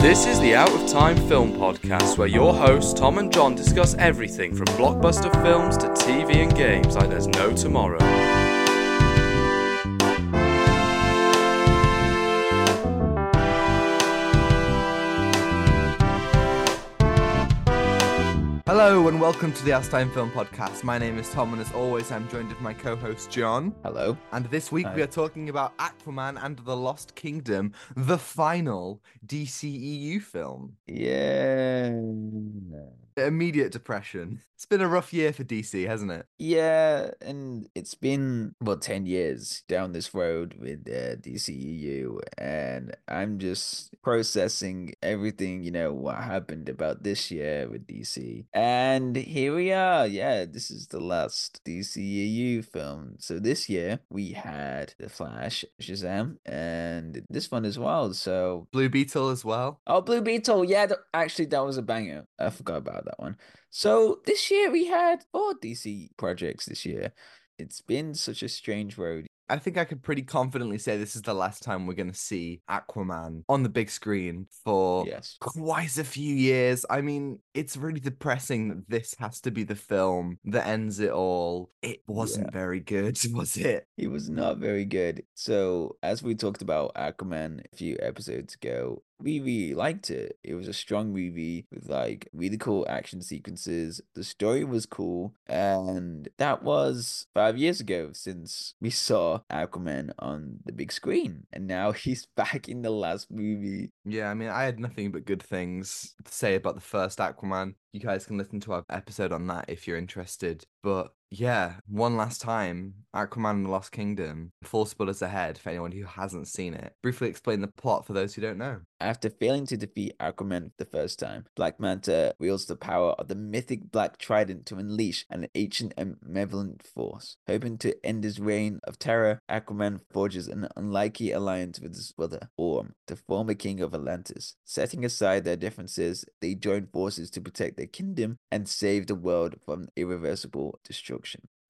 This is the Outatime Film Podcast, where your hosts Tom and John discuss everything from blockbuster films to TV and games like there's no tomorrow. Hello and welcome to the Time Film Podcast. My name is Tom, and as always, I'm joined with my co-host John. Hello. And this week Hi. we are talking about Aquaman and the Lost Kingdom, the final DCEU film. Yeah. Immediate depression. It's been a rough year for DC, hasn't it? Yeah, and it's been well 10 years down this road with uh, DCEU and I'm just processing everything, you know, what happened about this year with DC. And here we are. Yeah, this is the last DCEU film. So this year we had The Flash, Shazam, and this one as well. So Blue Beetle as well. Oh, Blue Beetle. Yeah, th- actually, that was a banger. I forgot about that one. So this year we had four DC projects this year. It's been such a strange road. I think I could pretty confidently say this is the last time we're going to see Aquaman on the big screen for Yes. quite a few years. I mean, it's really depressing that this has to be the film that ends it all. It wasn't very good, was it? It was not very good. So, as we talked about Aquaman a few episodes ago, we really liked it. It was a strong movie with like really cool action sequences. The story was cool, and that was five years ago since we saw Aquaman on the big screen, and now he's back in the last movie. Yeah, I mean, I had nothing but good things to say about the first Aquaman. You guys can listen to our episode on that if you're interested. But yeah, one last time, Aquaman and the Lost Kingdom. Full spoilers ahead for anyone who hasn't seen it. Briefly explain the plot for those who don't know. After failing to defeat Aquaman the first time, Black Manta wields the power of the mythic Black Trident to unleash an ancient and malevolent force. Hoping to end his reign of terror, Aquaman forges an unlikely alliance with his brother, Orm, the former king of Atlantis. Setting aside their differences, they join forces to protect their kingdom and save the world from irreversible destruction.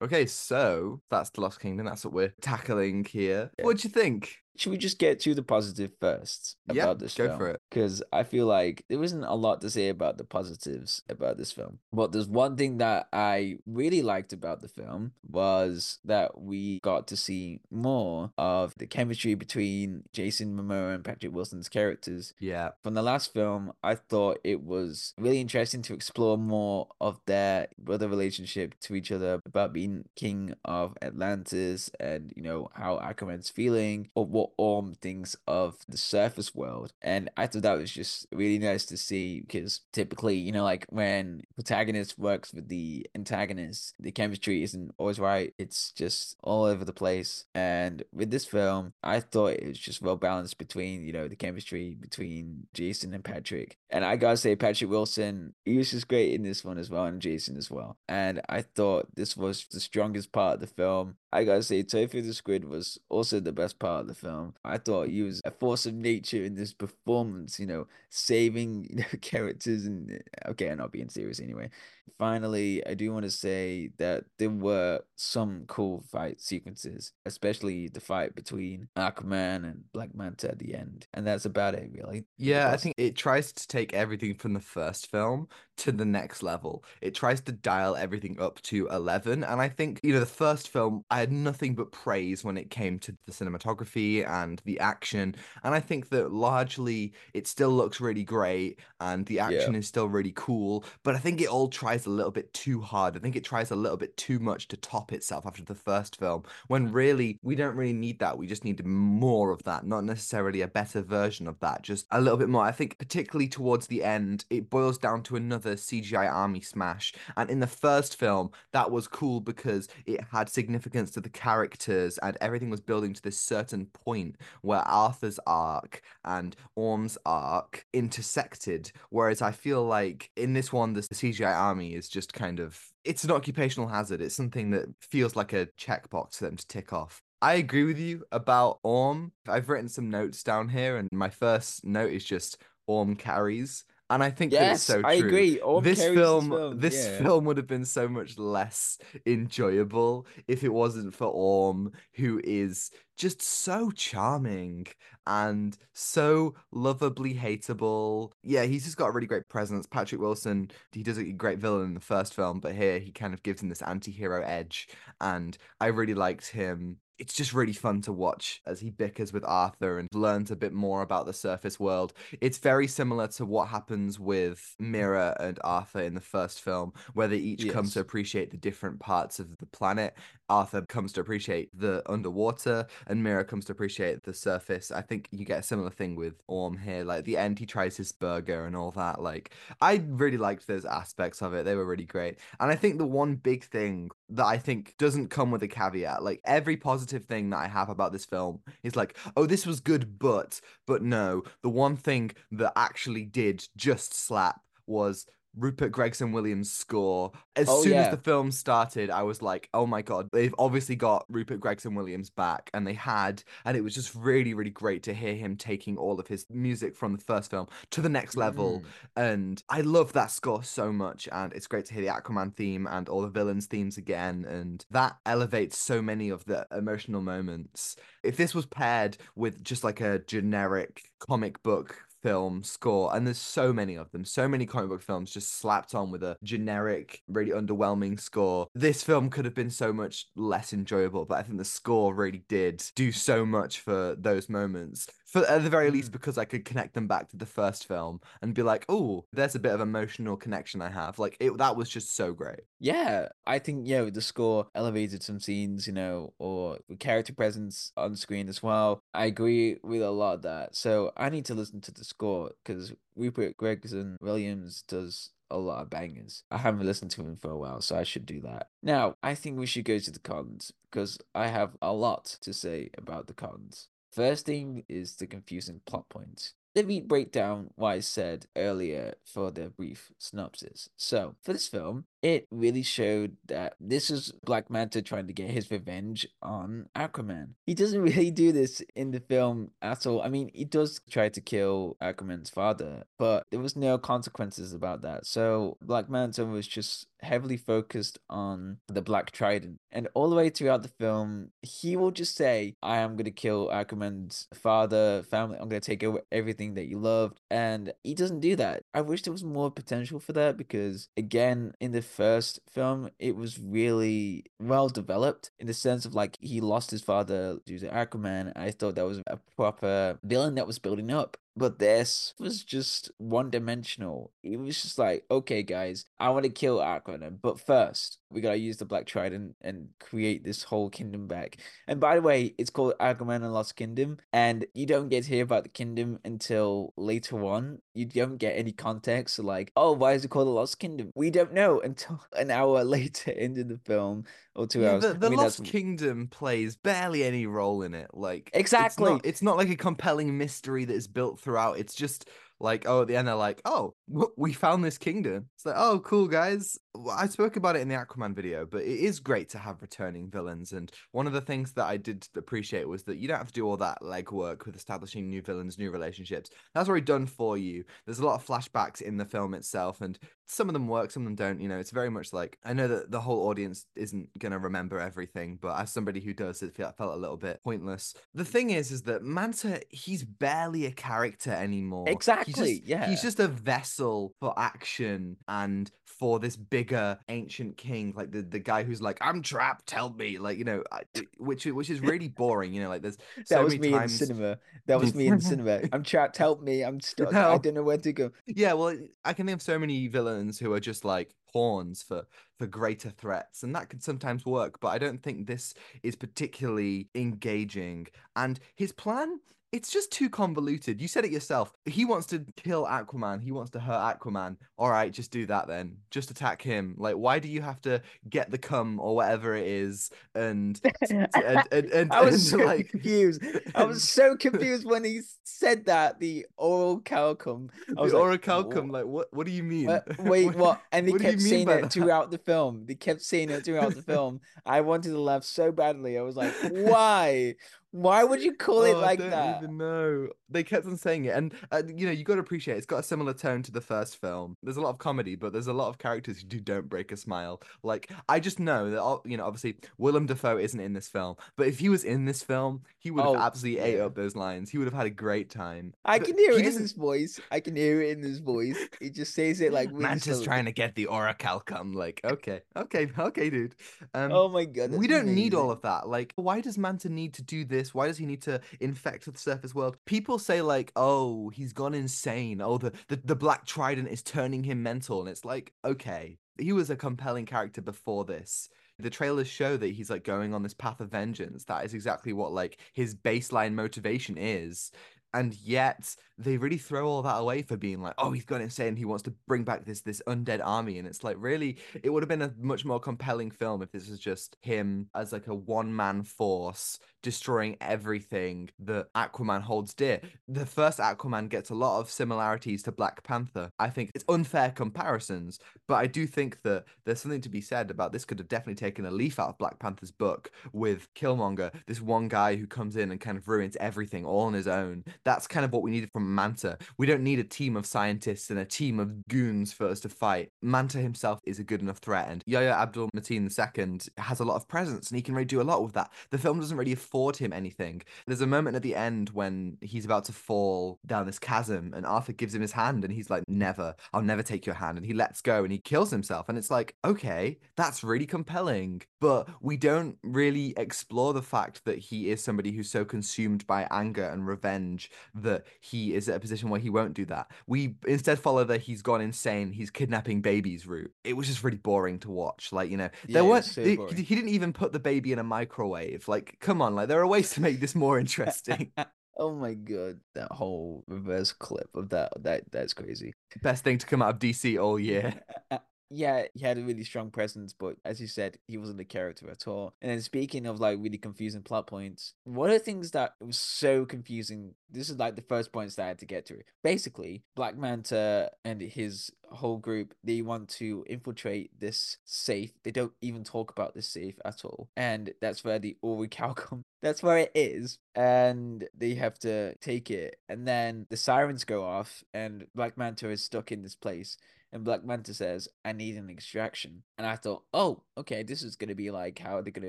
Okay, so that's the Lost Kingdom. That's what we're tackling here. Yeah. What do you think? Should we just get to the positive first Yeah, about this go film? for it. Because I feel like there isn't a lot to say about the positives about this film. But there's one thing that I really liked about the film was that we got to see more of the chemistry between Jason Momoa and Patrick Wilson's characters. Yeah. From the last film, I thought it was really interesting to explore more of their brother relationship to each other about being king of Atlantis and, you know, how Aquaman's feeling or what Orm things of the surface world. And I thought that was just really nice to see because typically, you know, like when protagonist works with the antagonist, the chemistry isn't always right. It's just all over the place. And with this film, I thought it was just well balanced between, you know, the chemistry between Jason and Patrick. And I gotta say, Patrick Wilson, he was just great in this one as well, and Jason as well. And I thought this was the strongest part of the film. I gotta say, Tofu the Squid was also the best part of the film. I thought he was a force of nature in this performance, you know, saving you know, characters and okay, I'm not being serious anyway. Finally, I do want to say that there were some cool fight sequences, especially the fight between Aquaman and Black Manta at the end. And that's about it, really. Yeah, I think it tries to take everything from the first film to the next level. It tries to dial everything up to 11. And I think, you know, the first film, I had nothing but praise when it came to the cinematography and the action. And I think that largely it still looks really great and the action is still really cool. But I think it all tries a little bit too hard. I think it tries a little bit too much to top itself after the first film, when mm. really we don't really need that. We just need more of that, not necessarily a better version of that, just a little bit more. I think, particularly towards the end, it boils down to another CGI army smash. And in the first film, that was cool because it had significance to the characters and everything was building to this certain point where Arthur's arc and Orm's arc intersected. Whereas I feel like in this one, the CGI army is just kind of it's an occupational hazard. It's something that feels like a checkbox for them to tick off. I agree with you about Orm. I've written some notes down here, and my first note is just Orm carries. And I think Yes, so I agree. Orm This film, this film. this yeah. film would have been so much less enjoyable if it wasn't for Orm, who is just so charming and so lovably hateable. Yeah, he's just got a really great presence. Patrick Wilson, he does a great villain in the first film, but here he kind of gives him this anti-hero edge, and I really liked him it's just really fun to watch as he bickers with Arthur and learns a bit more about the surface world. It's very similar to what happens with Mira and Arthur in the first film, where they each come to appreciate the different parts of the planet. Arthur comes to appreciate the underwater, and Mira comes to appreciate the surface. I think you get a similar thing with Orm here. Like the end, he tries his burger and all that. Like I really liked those aspects of it. They were really great. And I think the one big thing that I think doesn't come with a caveat, like every positive thing that I have about this film is like, oh, this was good, but, but no, the one thing that actually did just slap was Rupert Gregson Williams' score. As Oh, soon as the film started, I was like, oh my god, they've obviously got Rupert Gregson Williams back, and they had, and it was just really, really great to hear him taking all of his music from the first film to the next level. Mm. And I love that score so much, and it's great to hear the Aquaman theme and all the villains' themes again, and that elevates so many of the emotional moments. If this was paired with just like a generic comic book film score and there's so many of them so many comic book films just slapped on with a generic really underwhelming score. This film could have been so much less enjoyable but i think the score really did do so much for those moments for at the very least Mm. because i could connect them back to the first film and be like oh there's a bit of emotional connection i have like it that was just so great Yeah, I think yeah, the score elevated some scenes, you know, or the character presence on screen as well. I agree with a lot of that. So I need to listen to the score because Rupert Gregson Williams does a lot of bangers. I haven't listened to him for a while, so I should do that. Now, I think we should go to the cons because I have a lot to say about the cons. First thing is the confusing plot points. Let me break down what I said earlier for the brief synopsis. So, for this film, it really showed that this is Black Manta trying to get his revenge on Aquaman. He doesn't really do this in the film at all. I mean, he does try to kill Aquaman's father, but there was no consequences about that. So, Black Manta was just heavily focused on the Black Trident. And all the way throughout the film, he will just say, I am going to kill Aquaman's father, family. I'm going to take over everything that you loved. And he doesn't do that. I wish there was more potential for that because, again, in the first film, it was really well developed in the sense of like he lost his father due to Aquaman. I thought that was a proper villain that was building up. But this was just one dimensional. It was just like, okay, guys, I want to kill Aquaman, but first we gotta use the Black Trident and create this whole kingdom back. And by the way, it's called Aquaman and Lost Kingdom, and you don't get to hear about the kingdom until later on. You don't get any context, like, oh, why is it called the Lost Kingdom? We don't know until an hour later into the film or two Yeah, hours. the, the I mean, Lost that's Kingdom plays barely any role in it. Like Exactly. it's not, it's not like a compelling mystery that is built throughout. It's just like oh, at the end they're like, oh, we found this kingdom. It's like oh, cool guys. Well, I spoke about it in the Aquaman video, but it is great to have returning villains. And one of the things that I did appreciate was that you don't have to do all that legwork with establishing new villains, new relationships. That's already done for you. There's a lot of flashbacks in the film itself, and some of them work, some of them don't. You know, it's very much like I know that the whole audience isn't gonna remember everything, but as somebody who does, it felt, felt a little bit pointless. The thing is, is that Manta, he's barely a character anymore. He's Exactly, just- yeah. He's just a vessel for action and for this bigger ancient king, like the the guy who's like, "I'm trapped, help me!" Like you know, I- which which is really boring. You know, like there's so that was many me times. in cinema. That was me in the cinema. I'm trapped. Help me. I'm stuck. I don't know where to go. Yeah, well, I can think of so many villains who are just like pawns for for greater threats, and that could sometimes work. But I don't think this is particularly engaging. And his plan, it's just too convoluted. You said it yourself. He wants to kill Aquaman. He wants to hurt Aquaman. All right, just do that then. Just attack him. Like, why do you have to get the cum or whatever it is? And and and, and, I was and, so like confused. I was so confused when he said that the oral calcum. I was the like, orichalcum. "Wha- Like, what? What do you mean? uh, wait, what? And they what kept saying it that? throughout the film. They kept saying it throughout the film. I wanted to laugh so badly. I was like, why? Why would you call it Oh, like I don't that? even know. They kept on saying it, and uh, you know, you got to appreciate it's got a similar tone to the first film. There's a lot of comedy, but there's a lot of characters who do don't break a smile. Like I just know that, you know, obviously Willem Dafoe isn't in this film, but if he was in this film, he would have Oh, absolutely ate up those lines. He would have had a great time. I But can hear he it in his voice. I can hear it in his voice. He just says it like really Manta's slowly. trying to get the orichalcum. Like, okay, okay, okay, dude. Um, Oh my god, we don't need all of that. Like, why does Manta need to do this? Why does he need to infect the surface world? People say like, oh, he's gone insane. Oh, the, the the Black Trident is turning him mental, and it's like, okay, he was a compelling character before this. The trailers show that he's like going on this path of vengeance. That is exactly what like his baseline motivation is. And yet they really throw all that away for being like, oh, he's gone insane. He wants to bring back this this undead army, and it's like really, it would have been a much more compelling film if this was just him as like a one man force destroying everything that Aquaman holds dear. The first Aquaman gets a lot of similarities to Black Panther. I think it's unfair comparisons, but I do think that there's something to be said about this. Could have definitely taken a leaf out of Black Panther's book with Killmonger, this one guy who comes in and kind of ruins everything all on his own. That's kind of what we needed from Manta. We don't need a team of scientists and a team of goons for us to fight. Manta himself is a good enough threat, and Yahya Abdul Mateen II has a lot of presence, and he can really do a lot with that. The film doesn't really afford him anything. There's a moment at the end when he's about to fall down this chasm, and Arthur gives him his hand, and he's like, "Never, I'll never take your hand," and he lets go, and he kills himself, and it's like, okay, that's really compelling, but we don't really explore the fact that he is somebody who's so consumed by anger and revenge that he is at a position where he won't do that. We instead follow the he's gone insane, he's kidnapping babies route. It was just really boring to watch. Like, you know, there weren't was so he, he didn't even put the baby in a microwave. Like, come on, like there are ways to make this more interesting. Oh my god, that whole reverse clip of that that that's crazy. Best thing to come out of DC all year. Yeah, he had a really strong presence, but as you said, he wasn't a character at all. And then speaking of like really confusing plot points, one of the things that was so confusing, this is like the first points that I had to get through. Basically, Black Manta and his whole group, they want to infiltrate this safe. They don't even talk about this safe at all. And that's where the orichalcum that's where it is and they have to take it and then the sirens go off and black manta is stuck in this place and black manta says i need an extraction. And i thought oh okay this is going to be like how they're going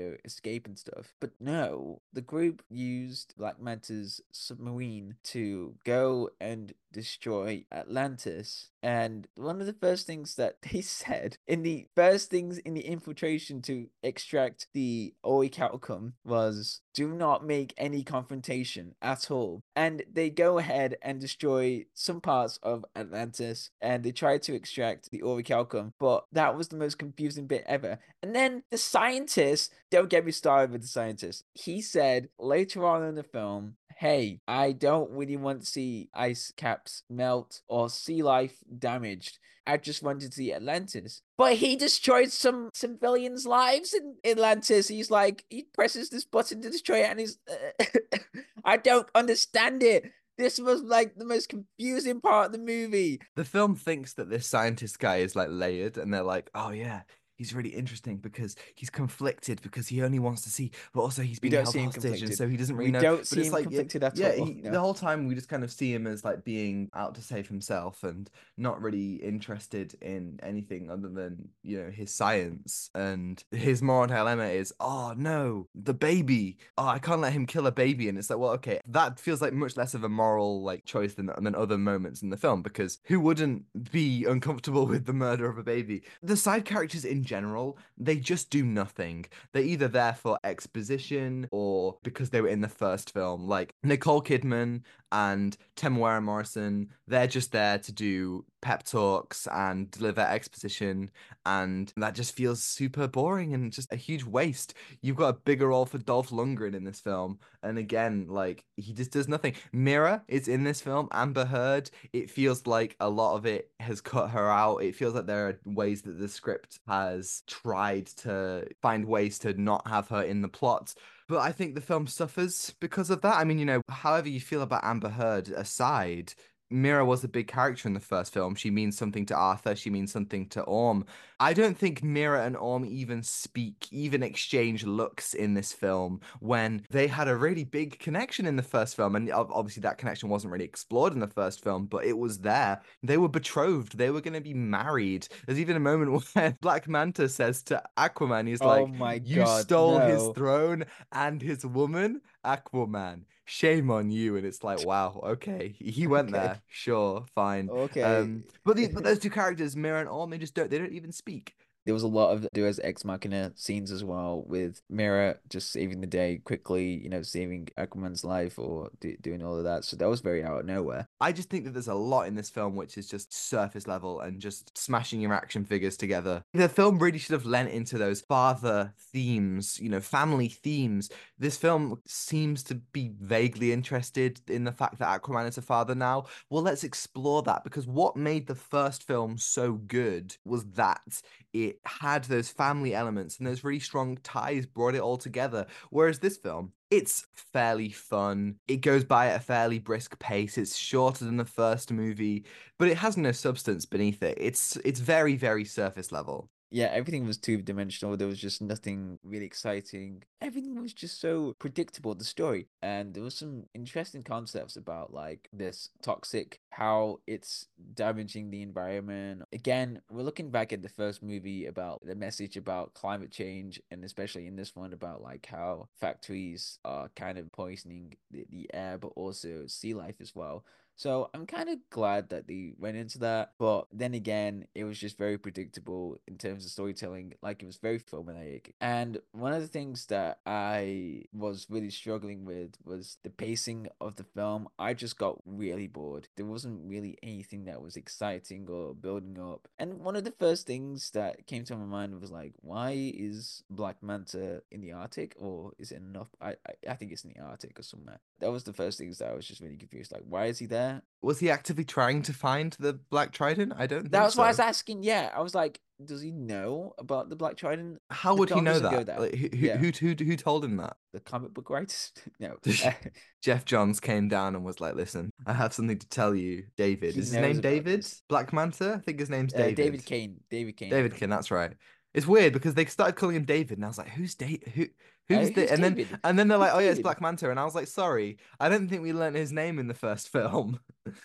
to escape and stuff. But no the group used black manta's submarine to go and destroy atlantis. And one of the first things that they said in the first things in the infiltration to extract the orichalcum was do not make any confrontation at all. And they go ahead and destroy some parts of Atlantis and they try to extract the orichalcum, but that was the most confusing bit ever. And then the scientist, don't get me started with the scientist. He said later on in the film, hey, I don't really want to see ice caps melt or sea life damaged. I just wanted to see Atlantis. But he destroyed some civilians' lives in Atlantis. He's like, he presses this button to destroy it, and he's, I don't understand it. This was like the most confusing part of the movie. The film thinks that this scientist guy is like layered, and they're like, oh yeah, he's really interesting because he's conflicted because he only wants to see, but also he's being held hostage, and so he doesn't really We know. don't but see it's him like, yeah- conflicted at yeah, all, he- no. the whole time we just kind of see him as like being out to save himself and not really interested in anything other than you know his science. And his moral dilemma is, oh no, the baby. Oh, I can't let him kill a baby. And it's like, well, okay, that feels like much less of a moral like choice than than other moments in the film because who wouldn't be uncomfortable with the murder of a baby? The side characters in general, they just do nothing. They're either there for exposition or because they were in the first film. Like Nicole Kidman and Temuera Morrison, they're just there to do pep talks and deliver exposition, and that just feels super boring and just a huge waste. You've got a bigger role for Dolph Lundgren in this film, and again, like he just does nothing. Mira is in this film. Amber Heard. It feels like a lot of it has cut her out. It feels like there are ways that the script has tried to find ways to not have her in the plot. But I think the film suffers because of that. I mean, you know, however you feel about Amber Heard aside, Mira was a big character in the first film. She means something to Arthur. She means something to Orm. I don't think Mira and Orm even speak, even exchange looks in this film when they had a really big connection in the first film. And obviously, that connection wasn't really explored in the first film, but it was there. They were betrothed. They were going to be married. There's even a moment where Black Manta says to Aquaman, he's Oh like, my You God, stole his throne and his woman, Aquaman. Shame on you. And it's like, wow, okay. He went Okay. there. Sure, fine. Okay. Um, but, the, but those two characters, Mira and Orm, they just don't they don't even speak. There was a lot of Deus Ex Machina scenes as well, with Mira just saving the day quickly, you know, saving Aquaman's life or do, doing all of that. So that was very out of nowhere. I just think that there's a lot in this film which is just surface level and just smashing your action figures together. The film really should have lent into those father themes, you know, family themes. This film seems to be vaguely interested in the fact that Aquaman is a father now. Well, let's explore that because what made the first film so good was that it had those family elements and those really strong ties brought it all together. Whereas this film, it's fairly fun. It goes by at a fairly brisk pace. It's shorter than the first movie, but it has no substance beneath it. It's it's very very surface level. Yeah, everything was two dimensional. There was just nothing really exciting. Everything was just so predictable, the story. And there was some interesting concepts about like this toxic, how it's damaging the environment. Again, we're looking back at the first movie about the message about climate change, and especially in this one about like how factories are kind of poisoning the, the air, but also sea life as well. So I'm kind of glad that they went into that, but then again, it was just very predictable in terms of storytelling. Like it was very formulaic. And one of the things that I was really struggling with was the pacing of the film. I just got really bored. There wasn't really anything that was exciting or building up. And one of the first things that came to my mind was like, why is Black Manta in the Arctic, or is it enough? I I, I think it's in the Arctic or somewhere. That was the first things that I was just really confused. Like, why is he there? Was he actively trying to find the Black Trident? I don't. That think was why I was asking. Yeah, I was like, does he know about the Black Trident? How would he know that? there. Like, who, who, Yeah. who, who, who told him that? The comic book writers? no. Geoff Johns came down and was like, "Listen, I have something to tell you, David. He Is his name David? this. Black Manta? I think his name's Uh, David. David Kane. David Kane. David Kin, that's right. It's weird because they started calling him David, and I was like, "Who's David? Who? Who's Uh, the?" who's And then and then they're like, "Oh yeah, it's Black Manta," and I was like, "Sorry, I don't think we learned his name in the first film.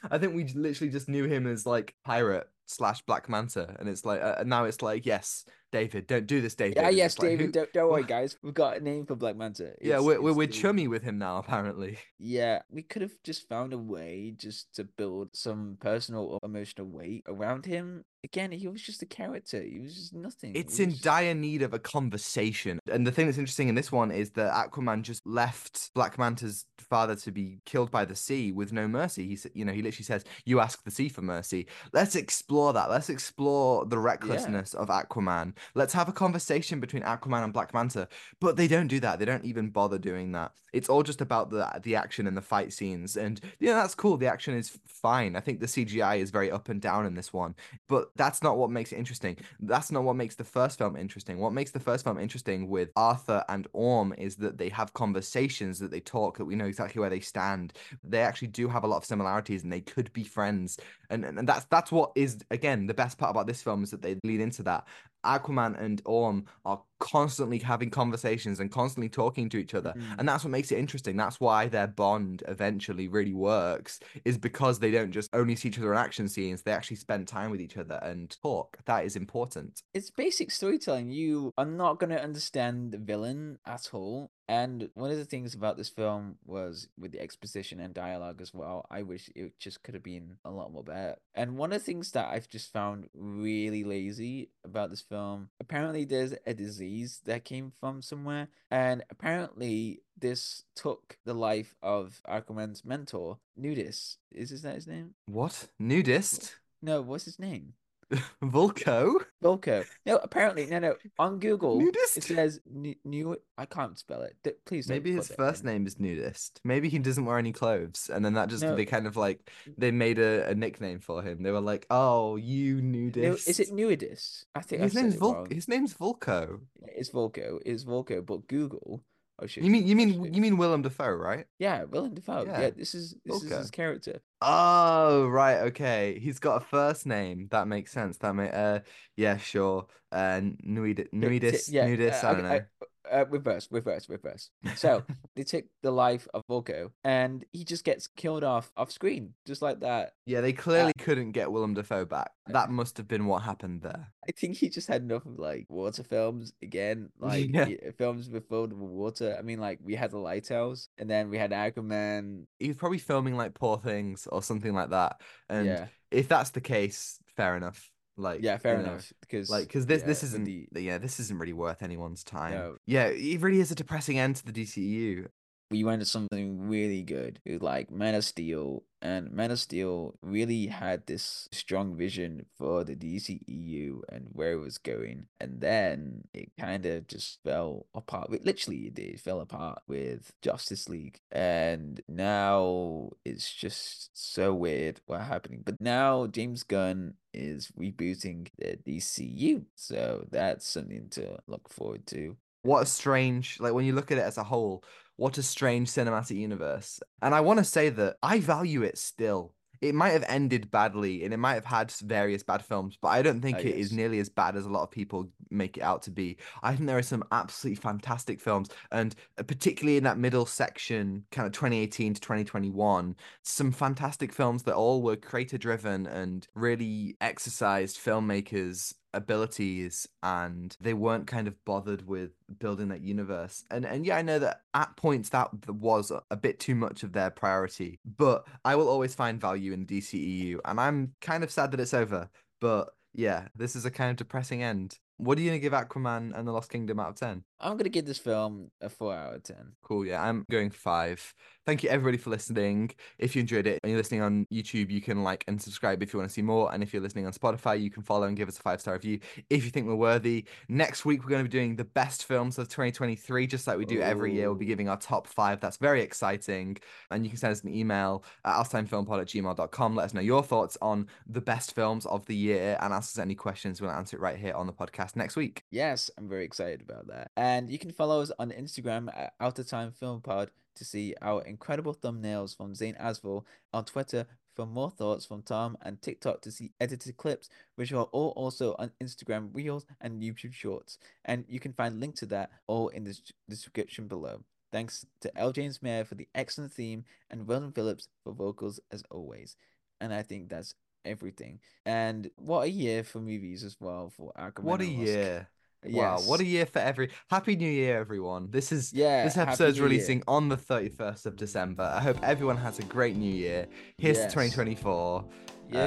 I think we literally just knew him as like pirate slash Black Manta, and it's like, uh, and now it's like, yes, David, don't do this, David. Yeah, yes, like, David. who- Don't, don't worry, guys. We've got a name for Black Manta. Yeah, we're we're, we're chummy with him now, apparently. Yeah, we could have just found a way just to build some personal or emotional weight around him. Again, he was just a character. He was just nothing. It's in just- dire need of a conversation. And the thing that's interesting in this one is that Aquaman just left Black Manta's father to be killed by the sea with no mercy. He said, you know, he literally says, "You ask the sea for mercy." Let's explore that. Let's explore the recklessness of Aquaman. Let's have a conversation between Aquaman and Black Manta. But they don't do that. They don't even bother doing that. It's all just about the the action and the fight scenes. And yeah, that's cool. The action is fine. I think the CGI is very up and down in this one. But that's not what makes it interesting. That's not what makes the first film interesting. What makes the first film interesting with Arthur and Orm is that they have conversations, that they talk, that we know exactly where they stand. They actually do have a lot of similarities and they could be friends. And, and, that's that's what is again the best part about this film is that they lead into that. Aquaman and Orm are constantly having conversations and constantly talking to each other. Mhm. And that's what makes it interesting. That's why their bond eventually really works, is because they don't just only see each other in action scenes, they actually spend time with each other and talk. That is important. it's basic storytelling. You are not going to understand the villain at all. And one of the things about this film was with the exposition and dialogue as well. I wish it just could have been a lot more better. And one of the things that I've just found really lazy about this film, apparently there's a disease that came from somewhere, and apparently this took the life of Aquaman's mentor, Nudis. Is is that his name? What? Nudist? No, what's his name? Vulko? Vulko. No, apparently, no, no. On Google, Nudist? it says new. I can't spell it. D- Please don't Maybe his first name is Nudist. Maybe he doesn't wear any clothes. And then that just, No. they kind of like, they made a, a nickname for him. They were like, oh, you nudist. No, is it Nudis? I think His I name's Vol- His name's Vulko. It's Vulko. It's Vulko. But Google I'll show You mean you mean show you mean Willem Dafoe, right? Yeah, Willem Dafoe. Yeah, Yeah, this is this is his character. Oh, right, okay. He's got a first name. That makes sense. That may uh yeah, sure. Uh Nuidis T- Nuidis yeah, Nudis, uh, I don't okay, know. Uh, reverse, reverse, reverse. So they take the life of Vulko, and he just gets killed off off screen, just like that. Yeah, they clearly couldn't get Willem Dafoe back. Uh, That must have been what happened there. I think he just had enough of like water films again, like Yeah. films with filled with water. I mean, like we had the Lighthouse, and then we had Aquaman. He was probably filming like Poor Things or something like that. And yeah, if that's the case, fair enough. Like yeah, fair enough. Because Like, because this yeah, this isn't the yeah this isn't really worth anyone's time. No. Yeah, it really is a depressing end to the DCEU. We went to something really good like Man of Steel, and Man of Steel really had this strong vision for the DCEU and where it was going, and then it kind of just fell apart. It literally it did it fell apart with Justice League, and now it's just so weird what happening. But now James Gunn is rebooting the DCU, so that's something to look forward to. What a strange like when you look at it as a whole, what a strange cinematic universe. And I want to say that I value it still. It might have ended badly and it might have had various bad films, but I don't think Oh, it is yes. nearly as bad as a lot of people make it out to be. I think there are some absolutely fantastic films, and uh, particularly in that middle section, kind of 2018 to 2021, some fantastic films that all were creator driven and really exercised filmmakers' abilities and they weren't kind of bothered with building that universe. And and yeah i know that at points that was a- bit too much of their priority but i will always find value in dceu and i'm kind of sad that it's over but yeah this is a kind of depressing end. What are you gonna give aquaman and the lost kingdom out of 10 I'm gonna give this film a four out of ten. Cool. Yeah, I'm going five. Thank you everybody for listening. If you enjoyed it and you're listening on YouTube, you can like and subscribe if you want to see more. And if you're listening on Spotify, you can follow and give us a five star review if you think we're worthy. Next week, we're going to be doing the best films of 2023, just like we do every year. We'll be giving our top five. That's very exciting. And you can send us an email at outatimefilmpod at gmail.com. Let us know your thoughts on the best films of the year and ask us any questions. We'll answer it right here on the podcast next week. Yes, I'm very excited about that. And you can follow us on Instagram at Outatime Film Pod to see our incredible thumbnails from Zain Afzal, on Twitter for more thoughts from Tom, and TikTok to see edited clips, which are all also on Instagram Reels and YouTube Shorts. And you can find links to that all in the description below. Thanks to El Jones-Meyer for the excellent theme and Ronan Phillips for vocals as always. And I think that's everything. And what a year for movies as well for Aquaman. What a and Year. Wow, what a year for every Happy New Year, everyone. This is Yeah, this episode's New Year. releasing on the 31st of December. I hope everyone has a great new year. Here's Yes. to 2024. Yeah. Uh,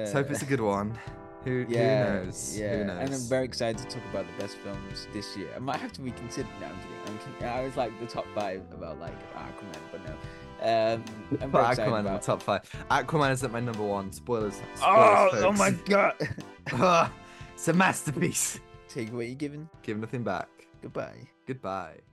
let's hope it's a good one. Who, yeah, who knows? Yeah, Who knows? and I'm very excited to talk about the best films this year. I might have to reconsider. No, I'm kidding. I'm kidding. I was like the top five about like Aquaman, but no. Um, I'm very Aquaman in the top five. Aquaman is at my number one. Spoilers. spoilers Oh, oh my god! It's a masterpiece. Take what you're given. Give nothing back. Goodbye. Goodbye.